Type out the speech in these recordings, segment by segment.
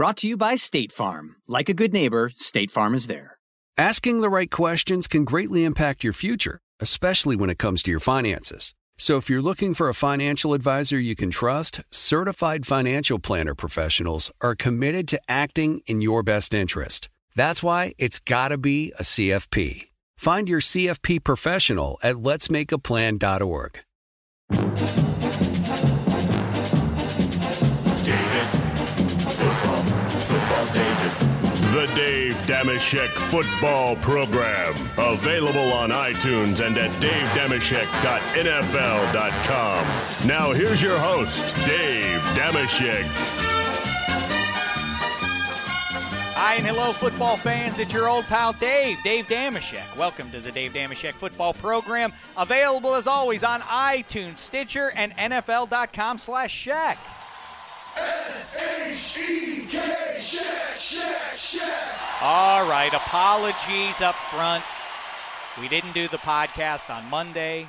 Brought to you by State Farm. Like a good neighbor, State Farm is there. Asking the right questions can greatly impact your future, especially when it comes to your finances. So if you're looking for a financial advisor you can trust, certified financial planner professionals are committed to acting in your best interest. That's why it's got to be a CFP. Find your CFP professional at letsmakeaplan.org. The Dave Dameshek Football Program. Available on iTunes and at davedameshek.nfl.com. Now here's your host, Dave Dameshek. Hi and hello, football fans. It's your old pal Dave, Dave Dameshek. Welcome to the Dave Dameshek Football Program. Available as always on iTunes, Stitcher, and NFL.com slash Shek. S-H-E-K, Shek, Shek, Shek. All right, apologies up front. We didn't do the podcast on Monday.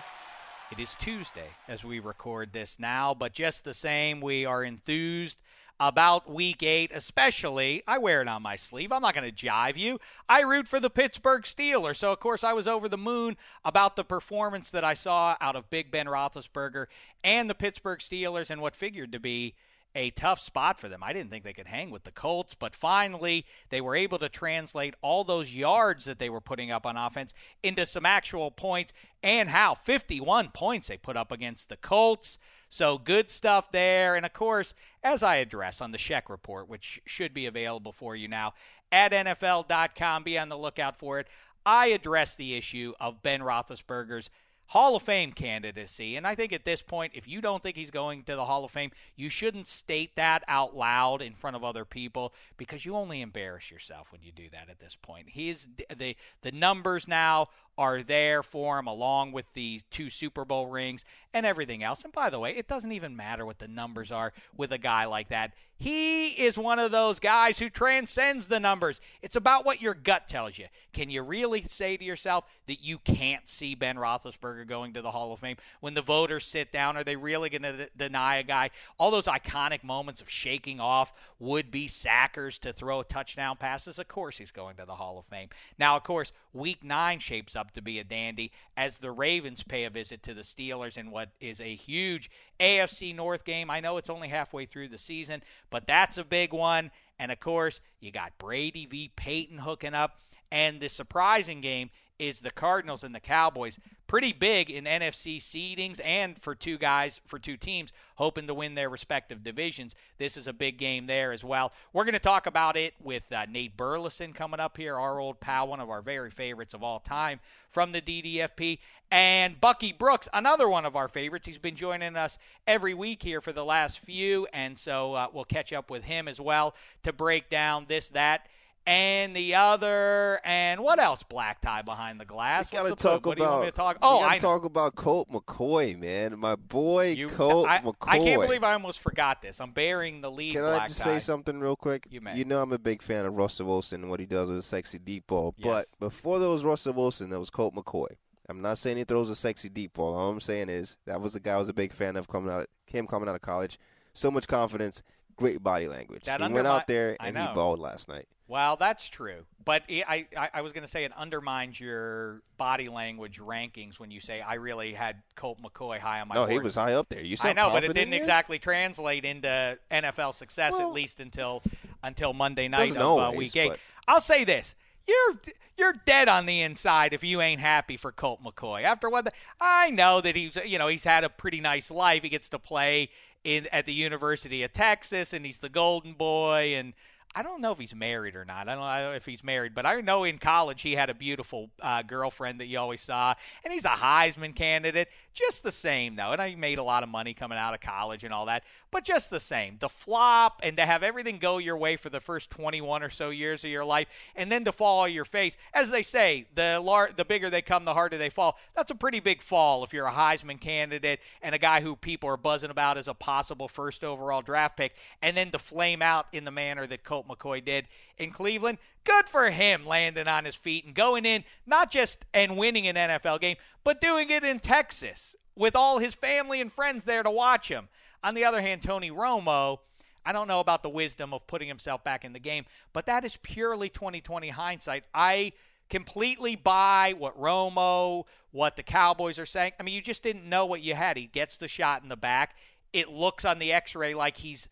It is Tuesday as we record this now, but just the same, we are enthused about week eight, especially. I wear it on my sleeve. I'm not going to jive you. I root for the Pittsburgh Steelers. So, of course, I was over the moon about the performance that I saw out of Big Ben Roethlisberger and the Pittsburgh Steelers and what figured to be a tough spot for them. I didn't think they could hang with the Colts, but finally they were able to translate all those yards that they were putting up on offense into some actual points and how 51 points they put up against the Colts. So good stuff there. And of course, as I address on the Shek report, which should be available for you now at NFL.com, be on the lookout for it. I address the issue of Ben Roethlisberger's Hall of Fame candidacy. And I think at this point, if you don't think he's going to the Hall of Fame, you shouldn't state that out loud in front of other people because you only embarrass yourself when you do that at this point. He's the the numbers now are there for him along with the two Super Bowl rings and everything else. And by the way, it doesn't even matter what the numbers are with a guy like that. He is one of those guys who transcends the numbers. It's about what your gut tells you. Can you really say to yourself that you can't see Ben Roethlisberger going to the Hall of Fame? When the voters sit down, are they really going to deny a guy? All those iconic moments of shaking off would be sackers to throw touchdown passes. Of course, he's going to the Hall of Fame. Now, of course, week nine shapes up to be a dandy as the Ravens pay a visit to the Steelers in what is a huge AFC North game. I know it's only halfway through the season, but that's a big one. And of course, you got Brady v. Peyton hooking up. And the surprising game is the Cardinals and the Cowboys. Pretty big in NFC seedings and for two guys, for two teams, hoping to win their respective divisions. This is a big game there as well. We're going to talk about it with uh, Nate Burleson coming up here, our old pal, one of our very favorites of all time from the DDFP. And Bucky Brooks, another one of our favorites. He's been joining us every week here for the last few, and so uh, we'll catch up with him as well to break down this, that, and the other, and what else? Black tie behind the glass. We gotta talk what do you want about. me to talk? Oh, I talk about Colt McCoy, man. My boy You- Colt I, McCoy. I can't believe I almost forgot this. I'm burying the lead. Can I just tie. say something real quick? You may. You know I'm a big fan of Russell Wilson and what he does with a sexy deep ball. Yes. But before there was Russell Wilson, there was Colt McCoy. I'm not saying he throws a sexy deep ball. All I'm saying is that was the guy I was a big fan of coming out him coming out of college. So much confidence, great body language. That he went out there and he balled last night. Well, that's true, but I, I I was going to say it undermines your body language rankings when you say I really had Colt McCoy high on my. no, he was high up there. You saw I know, but it didn't exactly translate into NFL success Well- at least until until Monday night of uh, always, week eight. but- I'll say this: you're you're dead on the inside if you ain't happy for Colt McCoy. After what the, I know that he's you know he's had a pretty nice life. He gets to play in at the University of Texas, and he's the Golden Boy. And I don't know if he's married or not. I don't know if he's married, but I know in college he had a beautiful uh, girlfriend that you always saw, and he's a Heisman candidate. Just the same, though, and I made a lot of money coming out of college and all that. But just the same, the flop and to have everything go your way for the first 21 or so years of your life, and then to fall on your face, as they say, the lar- the bigger they come, the harder they fall. That's a pretty big fall if you're a Heisman candidate and a guy who people are buzzing about as a possible first overall draft pick, and then to flame out in the manner that Colt McCoy did in Cleveland. Good for him landing on his feet and going in, not just and winning an NFL game, but doing it in Texas with all his family and friends there to watch him. On the other hand, Tony Romo, I don't know about the wisdom of putting himself back in the game, but that is purely 2020 hindsight. I completely buy what Romo, what the Cowboys are saying. I mean, you just didn't know what you had. He gets the shot in the back. It looks on the x ray like he's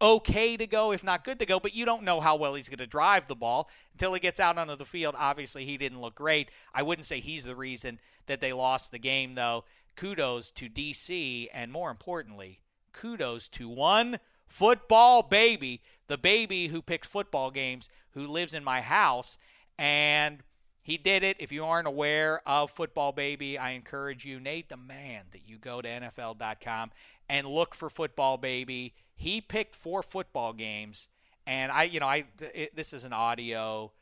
okay to go, if not good to go, but you don't know how well he's going to drive the ball until he gets out onto the field. Obviously, he didn't look great. I wouldn't say he's the reason that they lost the game, though. Kudos to DC, and more importantly, kudos to one football baby, the baby who picks football games, who lives in my house, and he did it. If you aren't aware of Football Baby, I encourage you, Nate the man, that you go to NFL.com and look for Football Baby. He picked four football games, and I, you know, I it, this is an audio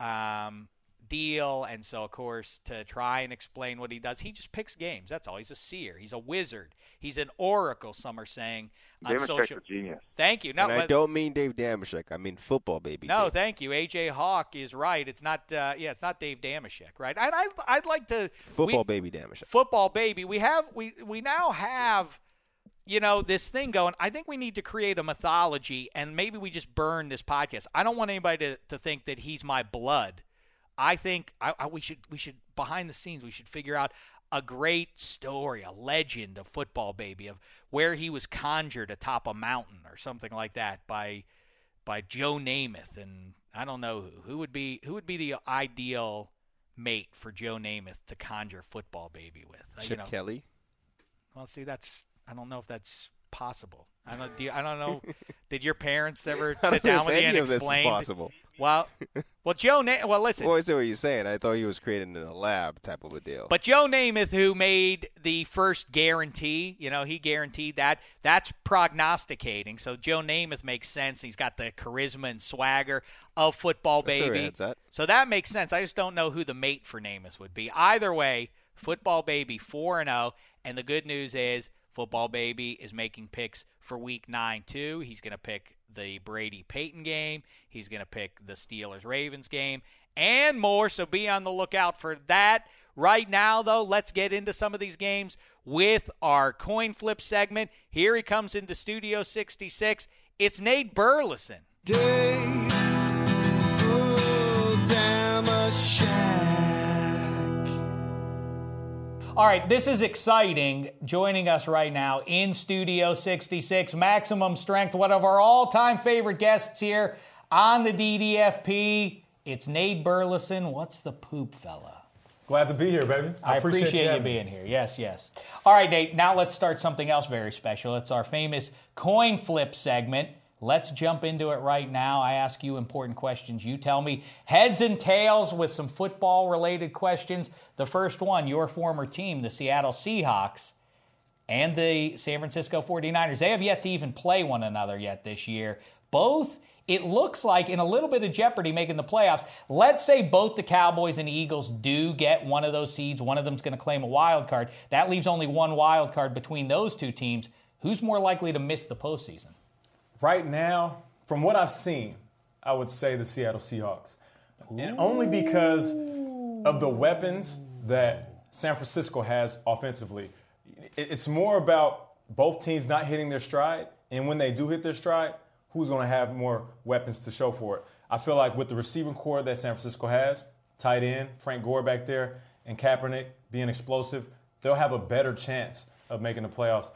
um, deal, and so of course to try and explain what he does, he just picks games. That's all. He's a seer. He's a wizard. He's an oracle. Some are saying on Dameshek's social. a genius. Thank you. No, and I but- don't mean Dave Dameshek. I mean football baby. no, Dave. thank you. AJ Hawk is right. It's not. Uh, yeah, it's not Dave Dameshek, right? I, I, I'd like to football we, baby Dameshek. football baby. We have we we now have you know this thing going. I think we need to create a mythology, and maybe we just burn this podcast. I don't want anybody to, to think that he's my blood. I think I, I, we should we should behind the scenes we should figure out a great story, a legend of football baby of where he was conjured atop a mountain or something like that by by Joe Namath and I don't know who who would be who would be the ideal mate for Joe Namath to conjure football baby with. Uh, Chip you know, Kelly. well, see, that's I don't know if that's possible. I don't. Do you, I don't know. Did your parents ever sit down with you and of this is explain? possible. Well, well, Joe. Na- well, listen. Well, I see what you're saying. I thought he was created in a lab type of a deal. But Joe Namath, who made the first guarantee, you know, he guaranteed that. That's prognosticating. So Joe Namath makes sense. He's got the charisma and swagger of football baby. it's at. So that makes sense. I just don't know who the mate for Namath would be. Either way, football baby four and zero. And the good news is, football baby is making picks for week nine too. He's going to pick the Brady Peyton game. He's going to pick the Steelers Ravens game and more. So be on the lookout for that. Right now, though, let's get into some of these games with our coin flip segment. Here he comes into Studio 66. It's Nate Burleson. Dave, All right, this is exciting. Joining us right now in Studio 66, Maximum Strength, one of our all time favorite guests here on the DDFP. It's Nate Burleson. What's the poop, fella? Glad to be here, baby. I, appreciate, you, having me. being here. Yes, yes. All right, Nate, now let's start something else very special. It's our famous coin flip segment. Let's jump into it right now. I ask you important questions. You tell me heads and tails with some football related questions. The first one your former team, the Seattle Seahawks, and the San Francisco 49ers. They have yet to even play one another yet this year. Both, it looks like, in a little bit of jeopardy making the playoffs. Let's say both the Cowboys and Eagles do get one of those seeds. One of them's going to claim a wild card. That leaves only one wild card between those two teams. Who's more likely to miss the postseason? Right now, from what I've seen, I would say the Seattle Seahawks. And only because of the weapons that San Francisco has offensively. It's more about both teams not hitting their stride, and when they do hit their stride, who's going to have more weapons to show for it? I feel like with the receiving corps that San Francisco has, tight end, Frank Gore back there, and Kaepernick being explosive, they'll have a better chance of making the playoffs.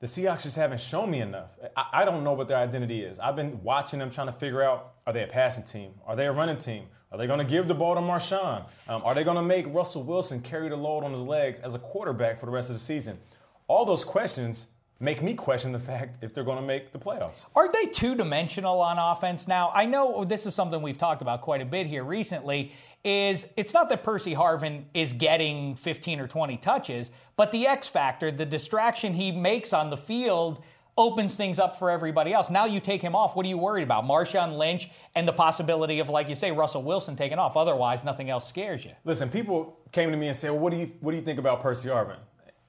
The Seahawks just haven't shown me enough. I, I, don't know what their identity is. I've been watching them trying to figure out are they a passing team? Are they a running team? Are they going to give the ball to Marshawn? Um, are they going to make Russell Wilson carry the load on his legs as a quarterback for the rest of the season? All those questions make me question the fact if they're going to make the playoffs. Aren't they two dimensional on offense now? I know this is something we've talked about quite a bit here recently. Is it's not that Percy Harvin is getting 15 or 20 touches, but the X factor, the distraction he makes on the field opens things up for everybody else. Now you take him off. What are you worried about? Marshawn Lynch and the possibility of, like you say, Russell Wilson taking off. Otherwise, nothing else scares you. Listen, people came to me and said, well, "What do you what do you think about Percy Harvin?"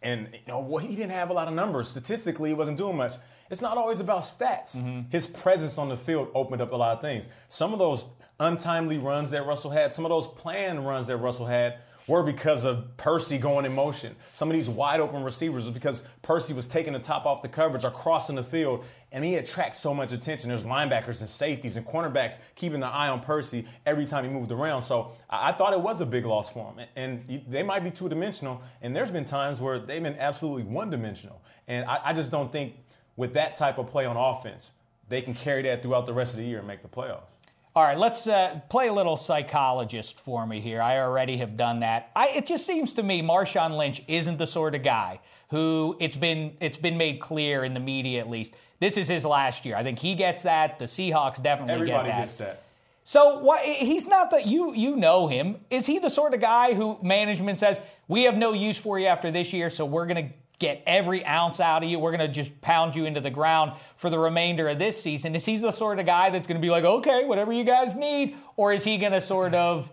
And you know, well, he didn't have a lot of numbers. Statistically, he wasn't doing much. It's not always about stats. Mm-hmm. His presence on the field opened up a lot of things. Some of those untimely runs that Russell had, some of those planned runs that Russell had, were because of Percy going in motion. Some of these wide open receivers was because Percy was taking the top off the coverage or crossing the field, and he attracts so much attention. There's linebackers and safeties and cornerbacks keeping their eye on Percy every time he moved around. So I, thought it was a big loss for him. And they might be two dimensional, and there's been times where they've been absolutely one dimensional. And I, I just don't think with that type of play on offense, they can carry that throughout the rest of the year and make the playoffs. All right, let's uh, play a little psychologist for me here. I already have done that. I, it just seems to me Marshawn Lynch isn't the sort of guy who it's been it's been made clear in the media at least this is his last year. I think he gets that. The Seahawks definitely Everybody get that. gets that. So what? He's not that you you know him. Is he the sort of guy who management says we have no use for you after this year, so we're going to get every ounce out of you. We're going to just pound you into the ground for the remainder of this season. Is he the sort of guy that's going to be like, okay, whatever you guys need? Or is he going to sort of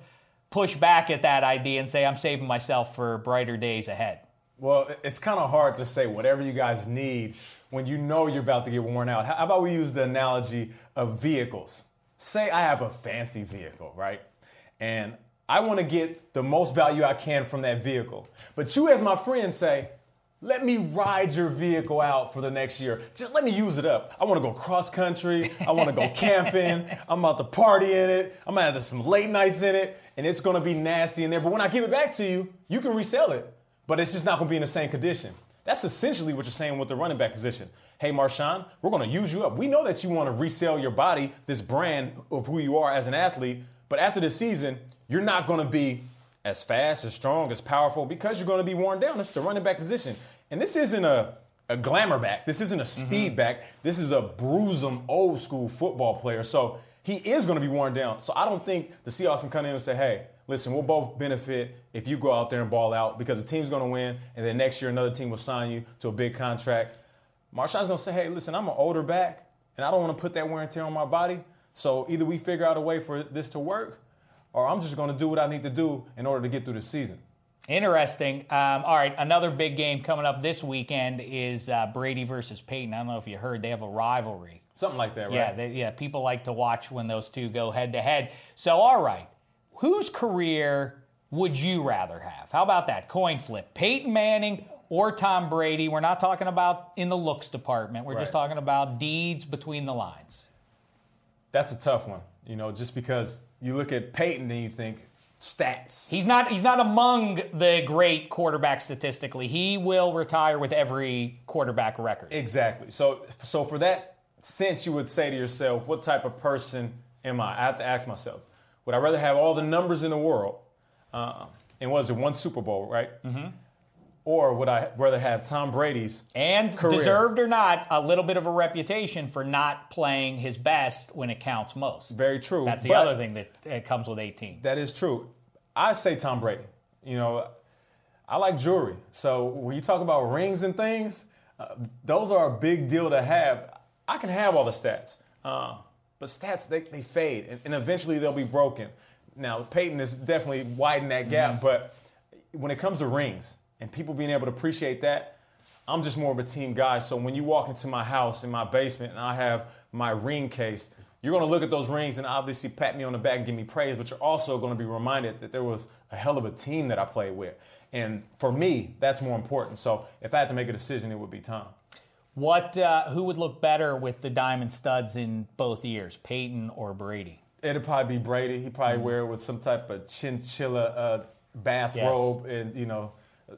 push back at that idea and say, I'm saving myself for brighter days ahead? Well, it's kind of hard to say whatever you guys need when you know you're about to get worn out. How about we use the analogy of vehicles? Say I have a fancy vehicle, right? And I want to get the most value I can from that vehicle. But you, as my friend, say, let me ride your vehicle out for the next year. Just let me use it up. I want to go cross country. I want to go camping. I'm about to party in it. I'm going to have some late nights in it, and it's going to be nasty in there. But when I give it back to you, you can resell it, but it's just not going to be in the same condition. That's essentially what you're saying with the running back position. Hey, Marshawn, we're going to use you up. We know that you want to resell your body, this brand of who you are as an athlete, but after the season, you're not going to be as fast, as strong, as powerful because you're going to be worn down. It's the running back position. And this isn't a, a glamour back. This isn't a speed mm-hmm. back. This is a bruisum old school football player. So he is going to be worn down. So I don't think the Seahawks can come in and say, hey, listen, we'll both benefit if you go out there and ball out because the team's going to win. And then next year, another team will sign you to a big contract. Marshawn's going to say, hey, listen, I'm an older back and I don't want to put that wear and tear on my body. So either we figure out a way for this to work or I'm just going to do what I need to do in order to get through the season. Interesting. Um, all right, another big game coming up this weekend is uh, Brady versus Peyton. I don't know if you heard, they have a rivalry. Something like that, right? Yeah, they, yeah. People like to watch when those two go head to head. So, all right, whose career would you rather have? How about that coin flip? Peyton Manning or Tom Brady? We're not talking about in the looks department. We're right. just talking about deeds between the lines. That's a tough one, you know, just because you look at Peyton and you think stats. He's not he's not among the great quarterbacks statistically. He will retire with every quarterback record. Exactly. So so for that sense you would say to yourself, what type of person am I? I have to ask myself, would I rather have all the numbers in the world? Uh, and was it one Super Bowl, right? Mm-hmm or would I rather have Tom Brady's and career? deserved or not, a little bit of a reputation for not playing his best when it counts most. Very true. That's the other thing that comes with 18. That is true. I say Tom Brady. You know, I like jewelry, so when you talk about rings and things, uh, those are a big deal to have. I can have all the stats, uh, but stats they, they fade, and, and, eventually they'll be broken. Now Peyton has definitely widened that gap, mm-hmm. but when it comes to rings and people being able to appreciate that, I'm just more of a team guy. So when you walk into my house in my basement and I have my ring case, you're going to look at those rings and obviously pat me on the back and give me praise, but you're also going to be reminded that there was a hell of a team that I played with. And for me, that's more important. So if I had to make a decision, it would be Tom. What, uh, who would look better with the diamond studs in both ears, Peyton or Brady? It'd probably be Brady. He'd probably mm-hmm. wear it with some type of chinchilla uh, bathrobe yes. and, you know,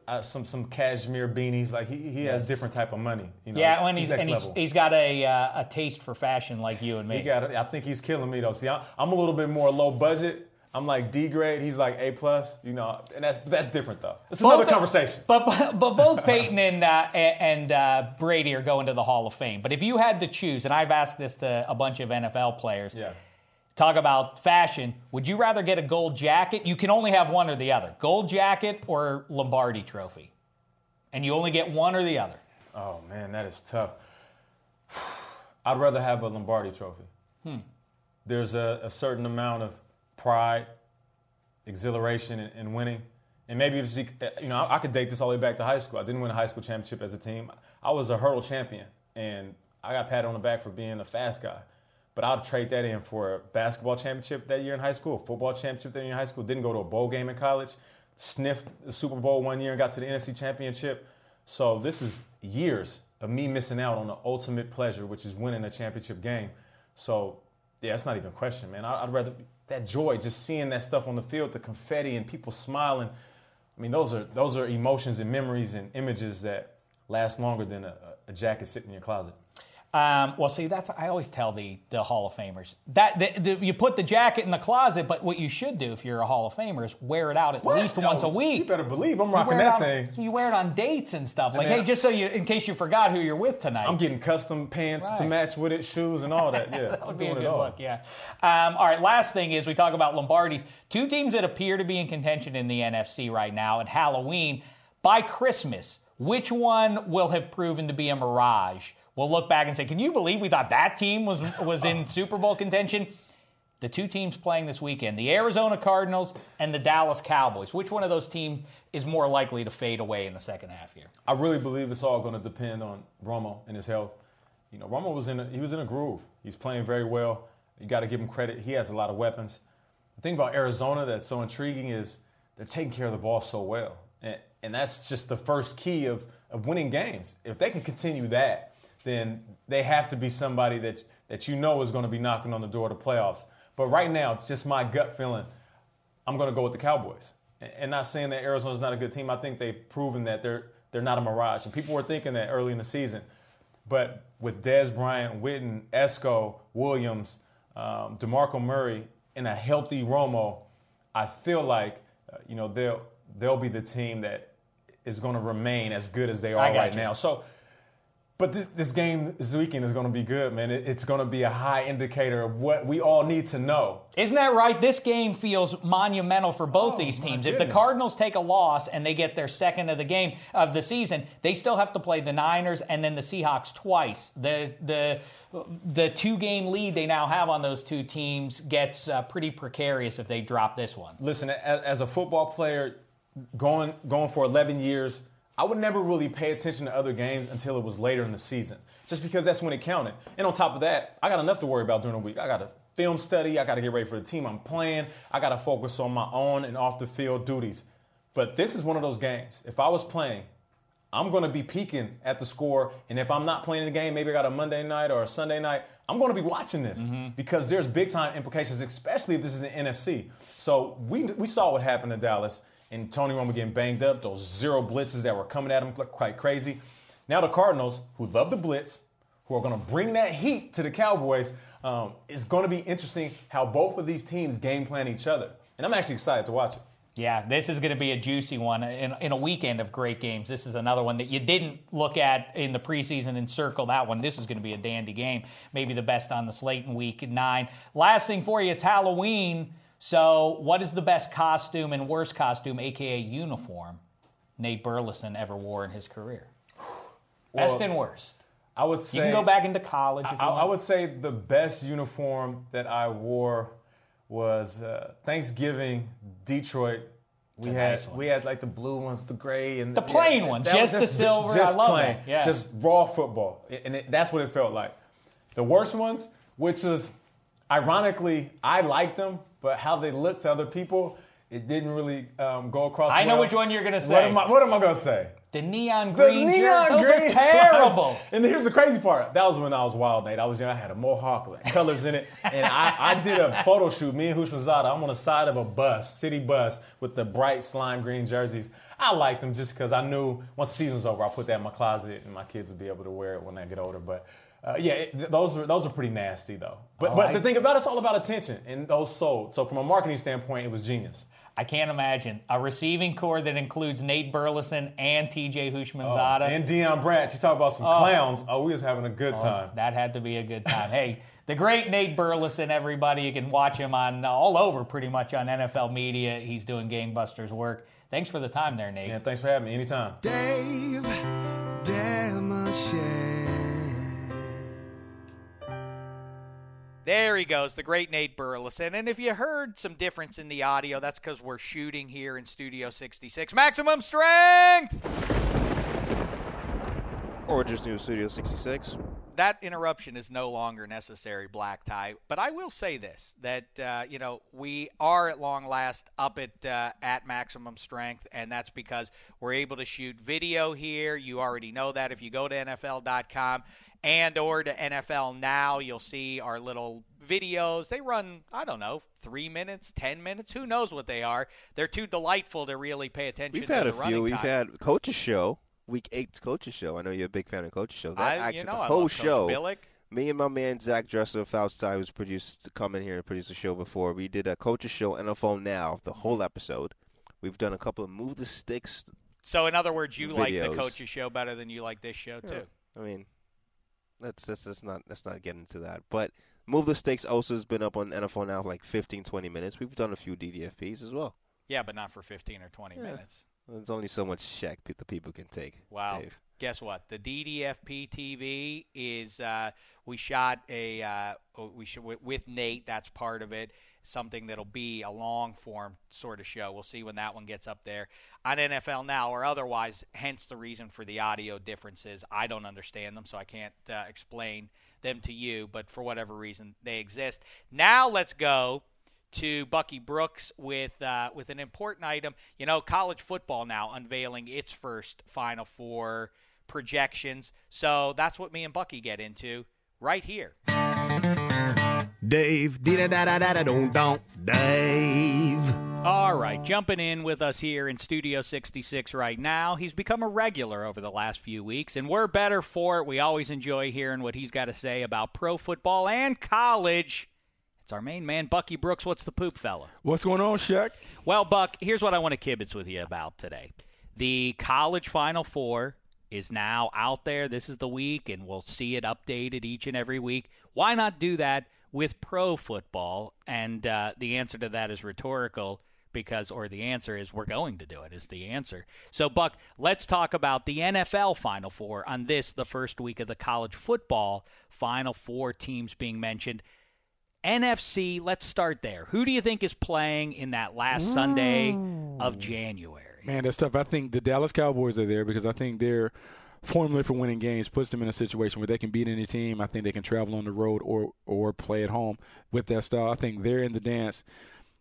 uh, some some cashmere beanies. Like he, he has different type of money. You know, yeah, and he's, next and he's, he's got a uh, a taste for fashion like you and me. He got. I think he's killing me though. See, I'm, I'm a little bit more low budget. I'm like D grade. He's like A plus. You know, and that's that's different though. It's another Both- conversation. But but, but both Peyton and uh, and uh, Brady are going to the Hall of Fame. But if you had to choose, and I've asked this to a bunch of NFL players, Yeah. Talk about fashion. Would you rather get a gold jacket? You can only have one or the other: gold jacket or Lombardi Trophy, and you only get one or the other. Oh man, that is tough. I'd rather have a Lombardi trophy. Hmm. There's a, a certain amount of pride, exhilaration in, in winning. And maybe it's, you know, I, I could date this all the way back to high school. I didn't win a high school championship as a team. I was a hurdle champion, and I got patted on the back for being a fast guy. But I'd trade that in for a basketball championship that year in high school, football championship that year in high school. Didn't go to a bowl game in college. Sniffed the Super Bowl one year and got to the NFC championship. So this is years of me missing out on the ultimate pleasure, which is winning a championship game. So yeah, it's not even a question, man. I'd rather that joy, just seeing that stuff on the field, the confetti and people smiling. I mean, those are those are emotions and memories and images that last longer than a, a jacket sitting in your closet. Um, well, see, that's I always tell the the Hall of Famers that the, the, you put the jacket in the closet, but what you should do if you're a Hall of Famer is wear it out at least once a week. You better believe I'm rocking that on- thing. So you wear it on dates and stuff. Like, then- hey, just so you, in case you forgot who you're with tonight. I'm getting custom pants to match with it, shoes and all that. Yeah, that I'm would be a good look, yeah. Um, all right, last thing is we talk about Lombardi's. Two teams that appear to be in contention in the NFC right now at Halloween. By Christmas, which one will have proven to be a mirage? We'll look back and say, can you believe we thought that team was was in Super Bowl contention? The two teams playing this weekend, the Arizona Cardinals and the Dallas Cowboys. Which one of those teams is more likely to fade away in the second half here? I really believe it's all going to depend on Romo and his health. You know, Romo was in a, he was in a groove. He's playing very well. You got to give him credit. He has a lot of weapons. The thing about Arizona that's so intriguing is they're taking care of the ball so well, and, and that's just the first key of of winning games. If they can continue that, then they have to be somebody that that you know is going to be knocking on the door of the playoffs. But right now, it's just my gut feeling. I'm going to go with the Cowboys. And- not saying that Arizona's not a good team. I think they've proven that they're they're not a mirage. And people were thinking that early in the season. But with Dez Bryant, Witten, Esco, Williams, um, DeMarco Murray, and a healthy Romo, I feel like uh, you know they'll they'll be the team that is going to remain as good as they are right you. now. So but th- this game this weekend is going to be good, man. It- it's going to be a high indicator of what we all need to know. Isn't that right? This game feels monumental for both these Oh, my teams. If the. Cardinals take a loss and they get their second of the game of the season, they still have to play the Niners and then the Seahawks twice. The the the two game lead they now have on those two teams gets uh, pretty precarious if they drop this one. Listen, as, as a football player, going going for 11 years, I would never really pay attention to other games until it was later in the season, just because that's when it counted. And on top of that, I got enough to worry about during the week. I got to film study. I got to get ready for the team I'm playing. I got to focus on my on and off the field duties. But this is one of those games. If I was playing, I'm going to be peeking at the score. And if I'm not playing the game, maybe I got a Monday night or a Sunday night, I'm going to be watching this mm-hmm. because there's big time implications, especially if this is an NFC. So we, we saw what happened to Dallas and Tony Romo getting banged up, those zero blitzes that were coming at him quite crazy. Now the Cardinals, who love the blitz, who are going to bring that heat to the Cowboys, um, it's going to be interesting how both of these teams game plan each other. And I'm actually excited to watch it. Yeah, this is going to be a juicy one in, in a weekend of great games. This is another one that you didn't look at in the preseason and circle that one. This is going to be a dandy game, maybe the best on the slate in week nine. Last thing for you, it's Halloween. So, what is the best costume and worst costume, aka uniform, Nate Burleson ever wore in his career? Best Well, and worst. I would say You can go back into college. If you I, I would say the best uniform that I wore was uh, Thanksgiving Detroit. We had nice we had like the blue ones, the gray, and The plain ones, that was just the silver. Just I love plain, that, yeah. just raw football, and it, that's what it felt like. The worst ones, which was ironically I liked them, but how they looked to other people, It didn't really um, go across. I know which one you're gonna say. What am I, what am I gonna say? The neon green. The green neon jerseys. Those green are terrible. And here's the crazy part. That was when I was wild, Nate. I was young. I had a mohawk with colors in it, and I, I did a photo shoot. Me and Houshmandzadeh. I'm on the side of a bus, city bus, with the bright slime green jerseys. I liked them just because I knew once the season was over, I'll put that in my closet, and my kids will be able to wear it when I get older. But uh, yeah, it, those are those are pretty nasty though. But Oh, but I- the thing about it's all about attention, and those sold. So from a marketing standpoint, it was genius. I can't imagine a receiving corps that includes Nate Burleson and TJ Houshmandzadeh. And Deion Branch, you talk about some Oh. clowns. Oh, we was having a good Oh, time. That had to be a good time. hey, the great Nate Burleson, everybody. You can watch him on all over pretty much on NFL media. He's doing gangbusters work. Thanks for the time there, Nate. Yeah, thanks for having me. Anytime. Dave Dameshek. There he goes, the great Nate Burleson. And if you heard some difference in the audio, that's because we're shooting here in Studio 66. Maximum strength! Or just New Studio 66. that interruption is no longer necessary, Black Tie. But I will say this: that uh, you know we are at long last up at uh, at maximum strength, and that's because we're able to shoot video here. You already know that. If you go to NFL.com and or to NFL Now, you'll see our little videos. They run, I don't know, three minutes, ten minutes. Who knows what they are? They're too delightful to really pay attention. We've had a few. We've time. had Coach's Show, Week Eight's Coach's Show. I know you're a big fan of Coach's Show. That I- you actually, know the whole show. Billick. Me and my man Zach Dresser of Outside, who's produced, to come in here and produce the show before. We did a Coach's Show NFL Now, the whole mm-hmm. episode. We've done a couple of Move the Sticks. So, in other words, you like the videos. coach's show better than you like this show Yeah. too. I mean, let's let's, let's not let's not get into that. But Move the Sticks also has been up on NFL Now for like 15, 20 minutes. We've done a few DDFPs as well. Yeah, but not for 15 or 20 Yeah. minutes. There's only so much Shek the people can take. Wow. Dave. Guess what? The DDFP TV is uh, we shot a uh, oh, we should with Nate. That's part of it. Something that'll be a long form sort of show. We'll see when that one gets up there on NFL Now or otherwise. Hence the reason for the audio differences. I don't understand them, so I can't uh, explain them to you. But for whatever reason, they exist. Now let's go to Bucky Brooks with uh, with an important item. You know, college football now unveiling its first Final Four projections. So that's what me and Bucky get into right here. Dave, dee da da da da da don't don't. Dave. All right, jumping in with us here in Studio 66 right now. He's become a regular over the last few weeks, and we're better for it. We always enjoy hearing what he's got to say about pro football and college. It's our main man, Bucky Brooks. What's the poop, fella? What's going on, Shek? Well, Buck, here's what I want to kibitz with you about today. The college Final Four is now out there. This is the week, and we'll see it updated each and every week. Why not do that with pro football? And uh, the answer to that is rhetorical because, or the answer is we're going to do it, is the answer. So, Buck, let's talk about the NFL Final Four on this, the first week of the college football Final Four teams being mentioned. NFC, let's start there. Who do you think is playing in that last Sunday of January? Man, that's tough. I think the Dallas Cowboys are there because I think their formula for winning games puts them in a situation where they can beat any team. I think they can travel on the road or or play at home with that style. I think they're in the dance.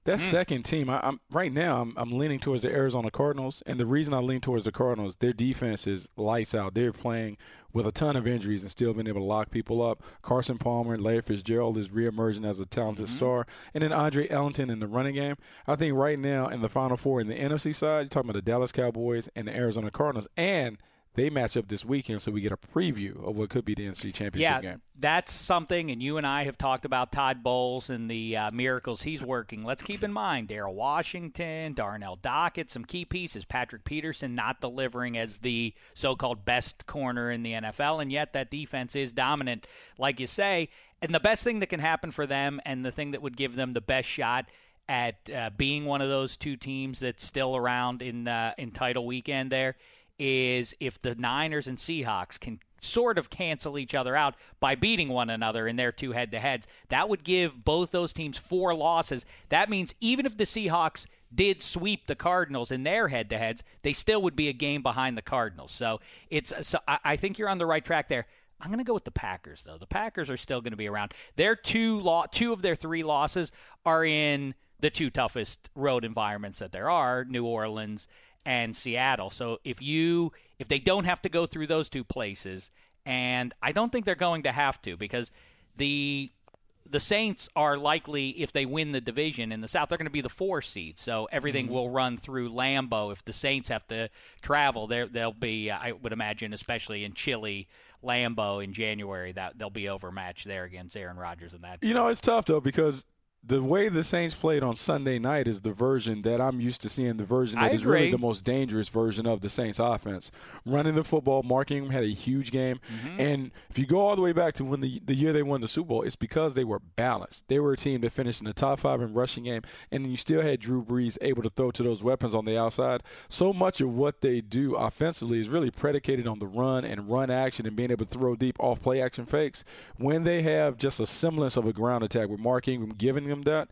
That hmm. second team, I, I'm right now. I'm, I'm leaning towards the Arizona Cardinals, and the reason I lean towards the Cardinals, their defense is lights out. They're playing with a ton of injuries and still been able to lock people up. Carson Palmer and Larry Fitzgerald is reemerging as a talented mm-hmm. star, and then Andre Ellington in the running game. I think right now in the Final Four in the NFC side, you're talking about the Dallas Cowboys and the Arizona Cardinals, and they match up this weekend, so we get a preview of what could be the NFC Championship Yeah, game. that's something, and you and I have talked about Todd Bowles and the uh, miracles he's working. Let's keep in mind Daryl Washington, Darnell Dockett, some key pieces. Patrick Peterson not delivering as the so-called best corner in the NFL, and yet that defense is dominant, like you say. And the best thing that can happen for them, and the thing that would give them the best shot at uh, being one of those two teams that's still around in uh, in title weekend there is if the Niners and Seahawks can sort of cancel each other out by beating one another in their two head to heads. That would give both those teams four losses. That means even if the Seahawks did sweep the Cardinals in their head to heads, they still would be a game behind the Cardinals. So it's so I, I think you're on the right track there. I'm going to go with the Packers though. The Packers are still going to be around. Their two lo- two of their three losses are in the two toughest road environments that there are, New Orleans and Seattle. So if you if they don't have to go through those two places, and I don't think they're going to have to because the the Saints are likely, if they win the division in the South, they're going to be the four seed. So everything Mm-hmm. will run through Lambeau. If the Saints have to travel, there they'll be. I would imagine, especially in chilly Lambeau in January, that they'll be overmatched there against Aaron Rodgers and that. You know, it's tough though because the way the Saints played on Sunday night is the version that I'm used to seeing. The version I that is really the most dangerous version of the Saints offense. Running the football, Mark Ingram had a huge game, Mm-hmm. and if you go all the way back to when the the year they won the Super Bowl, it's because they were balanced. They were a team that finished in the top five in rushing game, and you still had Drew Brees able to throw to those weapons on the outside. So much of what they do offensively is really predicated on the run and run action and being able to throw deep off play action fakes. When they have just a semblance of a ground attack with Mark Ingram giving them that,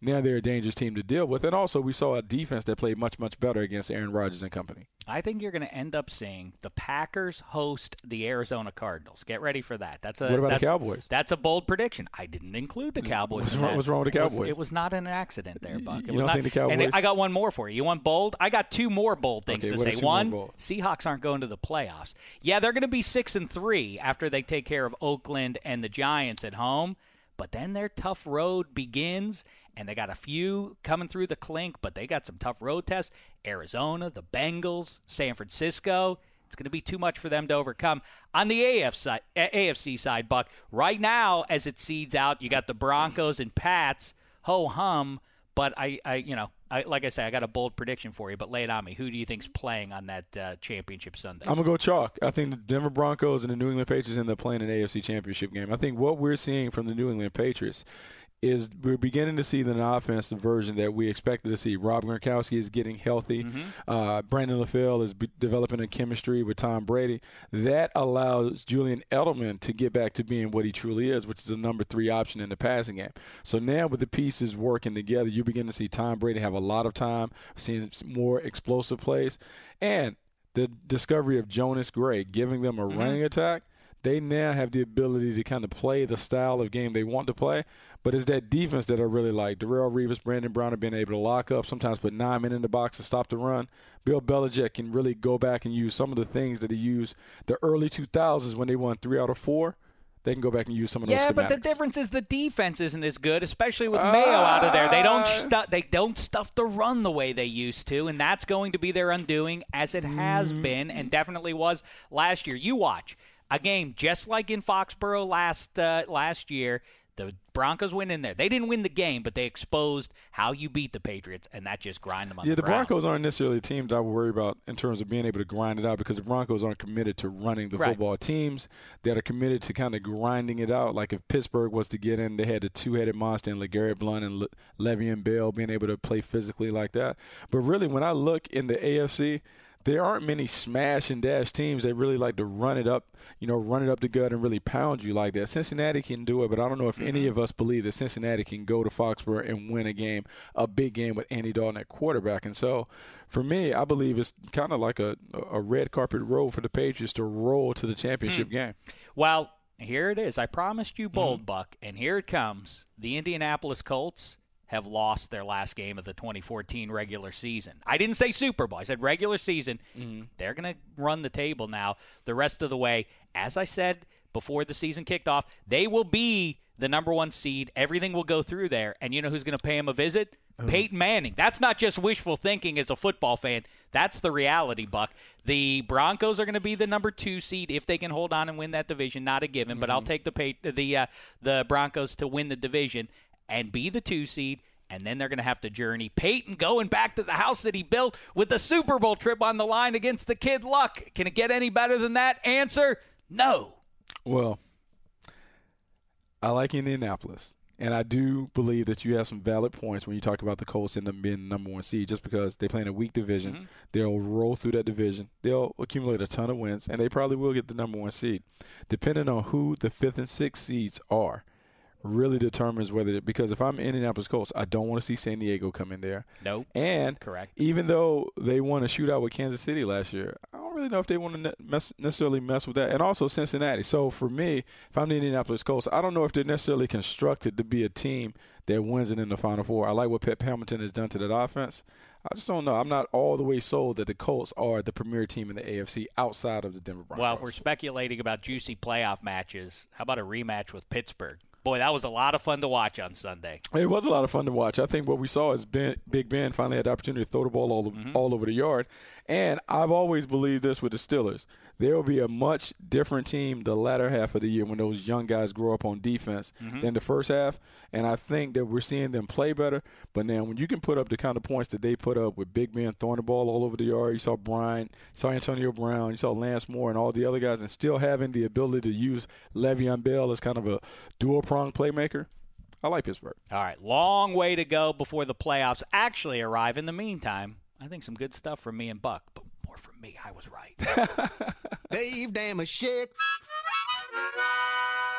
now they're a dangerous team to deal with. And also, we saw a defense that played much, much better against Aaron Rodgers and company. I think you're going to end up seeing the Packers host the Arizona Cardinals. Get ready for that. That's a What about the Cowboys? That's a bold prediction. I didn't include the Cowboys. What's wrong- what's wrong with the It was- Cowboys? It was, not an accident there, Buck. It You was don't not, think the Cowboys- And I got one more for you. You want bold? I got two more bold things Okay, to say. One. Seahawks aren't going to the playoffs. Yeah, they're going to be six and three after they take care of Oakland and the Giants at home. But then their tough road begins, and they got a few coming through the clink, but they got some tough road tests. Arizona, the Bengals, San Francisco. It's going to be too much for them to overcome. On the side, AFC side, Buck, right now, as it seeds out, you got the Broncos and Pats, ho hum. But I, I you know, I, like I say, I got a bold prediction for you, but lay it on me. Who do you think's playing on that uh, championship Sunday? I'm gonna go chalk. I think the Denver Broncos and the New England Patriots end up playing an AFC Championship game. I think what we're seeing from the New England Patriots is we're beginning to see the offensive version that we expected to see. Rob Gronkowski is getting healthy. Uh, Brandon LaFell is b- developing a chemistry with Tom Brady. That allows Julian Edelman to get back to being what he truly is, which is a number three option in the passing game. So now with the pieces working together, you begin to see Tom Brady have a lot of time, seeing more explosive plays, and the discovery of Jonas Gray giving them a running attack they now have the ability to kind of play the style of game they want to play. But it's that defense that I really like. Darrelle Revis, Brandon Brown have been able to lock up, sometimes put nine men in the box to stop the run. Bill Belichick can really go back and use some of the things that he used the early 2000s when they won three out of four. They can go back and use some of those Yeah, but the difference is the defense isn't as good, especially with Mayo out of there. They don't Uh, stu- they don't stuff the run the way they used to, and that's going to be their undoing, as it has Mm-hmm. been and definitely was last year. You watch a game just like in Foxborough last uh, last year. The Broncos went in there. They didn't win the game, but they exposed how you beat the Patriots, and that just grind them on Yeah, the the. Broncos aren't necessarily a team that I worry about in terms of being able to grind it out because the Broncos aren't committed to running the Right. football. Teams that are committed to kind of grinding it out, like if Pittsburgh was to get in, they had the two-headed monster in LeGarrette Blunt and Le- Le'Veon Bell being able to play physically like that. But really, when I look in the AFC, there aren't many smash and dash teams that really like to run it up, you know, run it up the gut and really pound you like that. Cincinnati can do it, but I don't know if any of us believe that Cincinnati can go to Foxborough and win a game, a big game with Andy Dalton at quarterback. And so, for me, I believe it's kind of like a a red carpet road for the Patriots to roll to the championship game. Well, here it is. I promised you bold, Mm-hmm. Buck, and here it comes. The Indianapolis Colts have lost their last game of the 2014 regular season. I didn't say Super Bowl. I said regular season. Mm-hmm. They're going to run the table now the rest of the way. As I said before the season kicked off, they will be the number one seed. Everything will go through there. And you know who's going to pay them a visit? Peyton Manning. That's not just wishful thinking as a football fan. That's the reality, Buck. The Broncos are going to be the number two seed if they can hold on and win that division. Not a given, but I'll take the pay, the uh, the Broncos to win the division and be the two seed. And then they're going to have to journey Peyton going back to the house that he built with the Super Bowl trip on the line against the kid Luck. Can it get any better than that? Answer: No. Well, I like Indianapolis. And I do believe that you have some valid points when you talk about the Colts and them being the number one seed, just because they play in a weak division. Mm-hmm. They'll roll through that division. They'll accumulate a ton of wins, and they probably will get the number one seed. Depending on who the fifth and sixth seeds are, really determines whether because if I'm Indianapolis Colts, I don't want to see San Diego come in there. Nope. And Correct. even though they won a shootout with Kansas City last year, I don't really know if they want to mess, necessarily mess with that. And also Cincinnati. So for me, if I'm the Indianapolis Colts, I don't know if they're necessarily constructed to be a team that wins it in the Final Four. I like what Pep Hamilton has done to that offense. I just don't know. I'm not all the way sold that the Colts are the premier team in the AFC outside of the Denver Broncos. Well, if we're speculating about juicy playoff matches, how about a rematch with Pittsburgh? Boy, that was a lot of fun to watch on Sunday. It was a lot of fun to watch. I think what we saw is ben, Big Ben finally had the opportunity to throw the ball all, mm-hmm. all over the yard. And I've always believed this with the Steelers. There will be a much different team the latter half of the year when those young guys grow up on defense mm-hmm. than the first half. And I think that we're seeing them play better. But now, when you can put up the kind of points that they put up with Big Ben throwing the ball all over the yard, you saw Brian, you saw Antonio Brown, you saw Lance Moore, and all the other guys, and still having the ability to use Le'Veon Bell as kind of a dual prong playmaker. I like Pittsburgh. All right, long way to go before the playoffs actually arrive. In the meantime, I think some good stuff from me and Buck, but more from me. I was right. Dave Dameshek.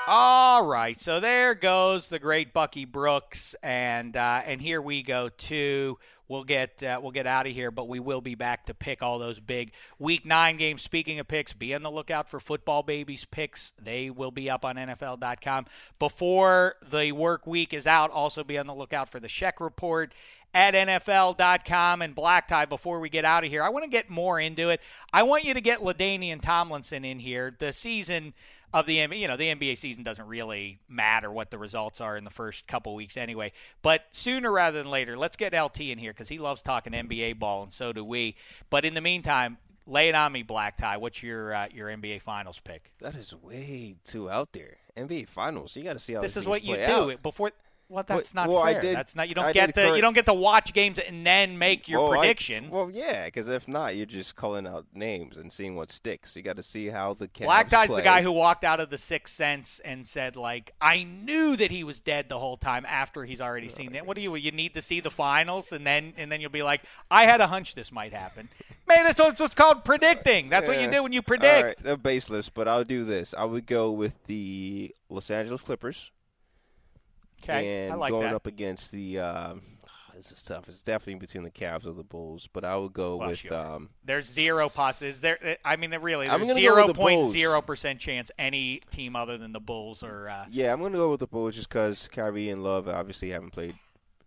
All right, so there goes the great Bucky Brooks, and uh, and here we go too. We'll get uh, we'll get out of here, but we will be back to pick all those big Week Nine games. Speaking of picks, be on the lookout for Football Babies picks. They will be up on NFL.com before the work week is out. Also, be on the lookout for the Shek Report at NFL.com and Black Tie before we get out of here. I want to get more into it. I want you to get LaDainian Tomlinson in here. The season of the you know the NBA season doesn't really matter what the results are in the first couple weeks anyway. But sooner rather than later, let's get LT in here because he loves talking NBA ball and so do we. But in the meantime, lay it on me, Black Tie. What's your uh, your NBA Finals pick? That is way too out there. NBA Finals, you got to see how this is what you do out. before well, that's not well, fair. I did, that's not you don't I get to current, you don't get to watch games and then make your well, prediction. I, well, yeah, because if not, you're just calling out names and seeing what sticks. You got to see how the Cavs Black Tie's play. the guy who walked out of the Sixth Sense and said, like, I knew that he was dead the whole time after he's already seen it. What do you? You need to see the finals and then and then you'll be like, I had a hunch this might happen. Man, that's what's called predicting. That's yeah. what you do when you predict. All right, they're baseless, but I'll do this. I would go with the Los Angeles Clippers. Okay, and I like going that. up against the um, this is tough. It's definitely between the Cavs or the Bulls, but I would go well, with. Sure. Um, there's zero posses. There, I mean, really, there's zero point zero percent chance any team other than the Bulls or. Uh, yeah, I'm going to go with the Bulls just because Kyrie and Love obviously haven't played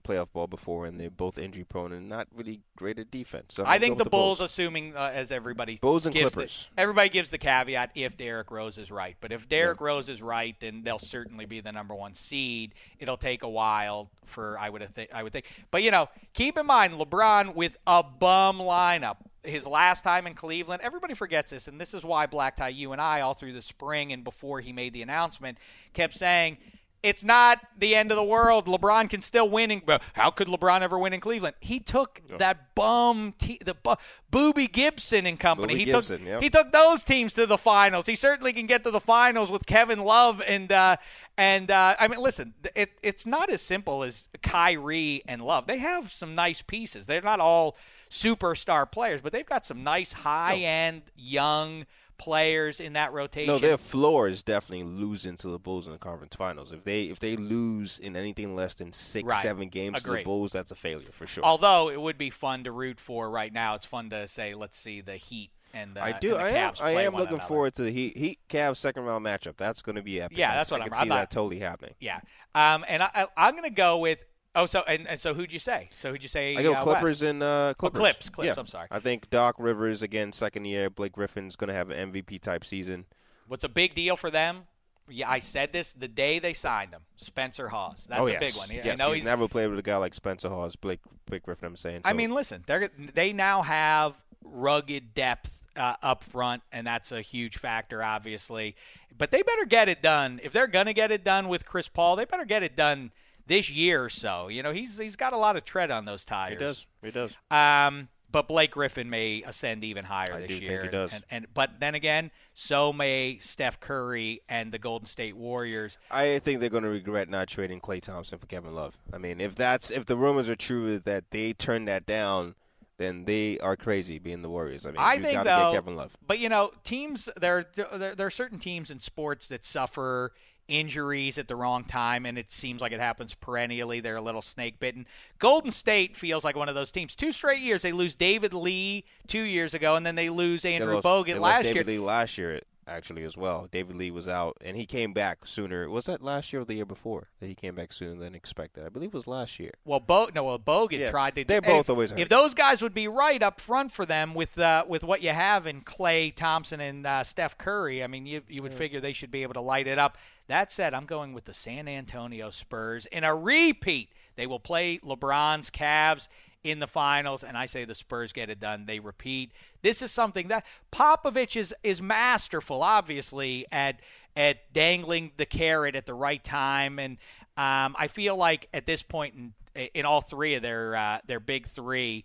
playoff ball before, and they're both injury prone and not really great at defense. So I think go the, Bulls, Bulls. assuming uh, as everybody Bulls and gives Clippers. The, everybody gives the caveat if Derrick Rose is right, but if Derrick Rose is right, then they'll certainly be the number one seed. It'll take a while for I would th- I would think, but you know, keep in mind LeBron with a bum lineup. His last time in Cleveland, everybody forgets this, and this is why Black Tie, you and I, all through the spring and before he made the announcement, kept saying it's not the end of the world. LeBron can still win. In, how could LeBron ever win in Cleveland? He took that bum, te- the bu- Boobie Gibson and company. Boobie he Gibson, took yep. he took those teams to the finals. He certainly can get to the finals with Kevin Love and uh, and uh, I mean, listen, it, it's not as simple as Kyrie and Love. They have some nice pieces. They're not all superstar players, but they've got some nice high end young players in that rotation. No, their floor is definitely losing to the Bulls in the conference finals. If they if they lose in anything less than six, Right. seven games to the Bulls, that's a failure for sure. Although it would be fun to root for right now, it's fun to say, let's see the Heat and the, I do. I am. Cavs I am looking another. forward to the Heat Heat Cavs second round matchup. That's going to be epic. Yeah, I- that's what I I'm- can I'm see not- that totally happening. Yeah. Um, and I, I, I'm going to go with. Oh, so and, and so who'd you say? So who'd you say? I go uh, Clippers West? and uh, Clippers. Clips, Clips, Yeah. I'm sorry. I think Doc Rivers again, second year. Blake Griffin's going to have an MVP type season. What's a big deal for them? Yeah, I said this the day they signed him. Spencer Hawes. That's oh a big one. I yes. know he's, never played with a guy like Spencer Hawes, Blake Blake Griffin. I'm saying. I mean, listen, they they now have rugged depth uh, up front, and that's a huge factor, obviously. But they better get it done. If they're gonna get it done with Chris Paul, they better get it done this year or so. You know, he's he's got a lot of tread on those tires. he does. He does. Um, but Blake Griffin may ascend even higher I this do think year. he does. And, and but then again, so may Steph Curry and the Golden State Warriors. I think they're going to regret not trading Klay Thompson for Kevin Love. I mean, if that's if the rumors are true that they turned that down, then they are crazy being the Warriors. I mean, I you think got to get Kevin Love. but you know, teams there, there there are certain teams in sports that suffer injuries at the wrong time, and it seems like it happens perennially. They're a little snake bitten. Golden State feels like one of those teams. Two straight years they lose David Lee two years ago, and then they lose They Andrew lost- Bogut last David year. Lee last year actually as well. David Lee was out and he came back sooner. Was that last year or the year before that he came back sooner than expected? I believe it was last year. Well, Bo- no, well, Bogut Yeah, tried to. they're both if, always If those guys would be right up front for them with uh, with what you have in Klay Thompson and uh, Steph Curry, I mean, you you would figure they should be able to light it up. That said, I'm going with the San Antonio Spurs in a repeat. They will play LeBron's Cavs in the finals, and I say the Spurs get it done. They repeat. This is something that Popovich is is masterful, obviously at at dangling the carrot at the right time, and um, I feel like at this point in in all three of their uh, their big three,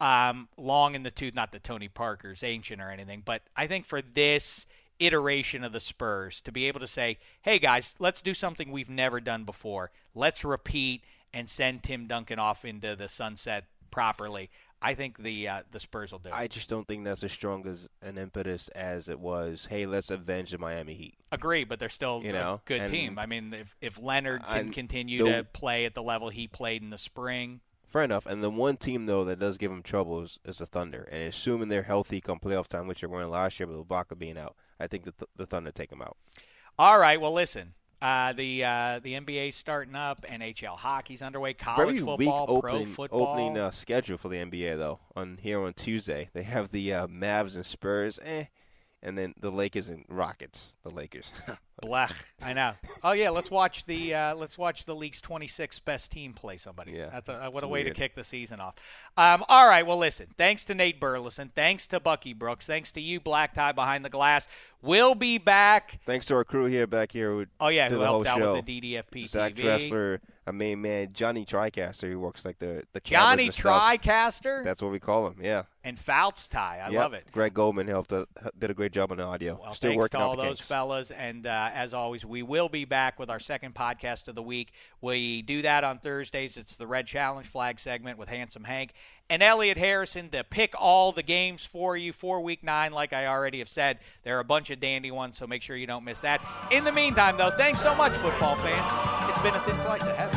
um, long in the tooth. Not that Tony Parker's ancient or anything, but I think for this iteration of the Spurs to be able to say, "Hey guys, let's do something we've never done before. Let's repeat and send Tim Duncan off into the sunset properly." I think the uh, the Spurs will do. it. I just don't think that's as strong as an impetus as it was. Hey, let's avenge the Miami Heat. Agree, but they're still You a know, good and team. I mean, if if Leonard can I- continue the- to play at the level he played in the spring, Fair enough. And the one team though that does give them trouble is, is the Thunder. And assuming they're healthy come playoff time, which they weren't last year, with Ibaka being out, I think the, the Thunder take them out. All right. Well, listen. Uh, the uh, the NBA's starting up. NHL hockey's underway. College Very football, weak pro opening football. opening uh, schedule for the NBA though. On here on Tuesday, they have the uh, Mavs and Spurs, eh, and then the Lakers and Rockets. The Lakers. Blech. I know. Oh yeah. Let's watch the uh, let's watch the league's 26th best team play somebody. Yeah, That's a, what it's a way to kick the season off. Um, all right. Well, listen. Thanks to Nate Burleson. Thanks to Bucky Brooks. Thanks to you, Black Tie behind the glass. We'll be back. Thanks to our crew here back here. Who Oh, yeah, who helped out show. with the DDFP Zach TV. Dressler, a main man, Johnny Tricaster, who works like the the Johnny and stuff. Tricaster That's what we call him. Yeah, and Fouts Tie. I Yep. love it. Greg Goldman helped uh, did a great job on the audio. Well, Still thanks to all those kinks. fellas, and uh, as always, we will be back with our second podcast of the week. We do that on Thursdays. It's the Red Challenge Flag segment with Handsome Hank and Elliot Harrison to pick all the games for you for Week Nine. Like I already have said, there are a bunch of dandy ones, so make sure you don't miss that. In the meantime, though, thanks so much, football fans. It's been a thin slice of heaven.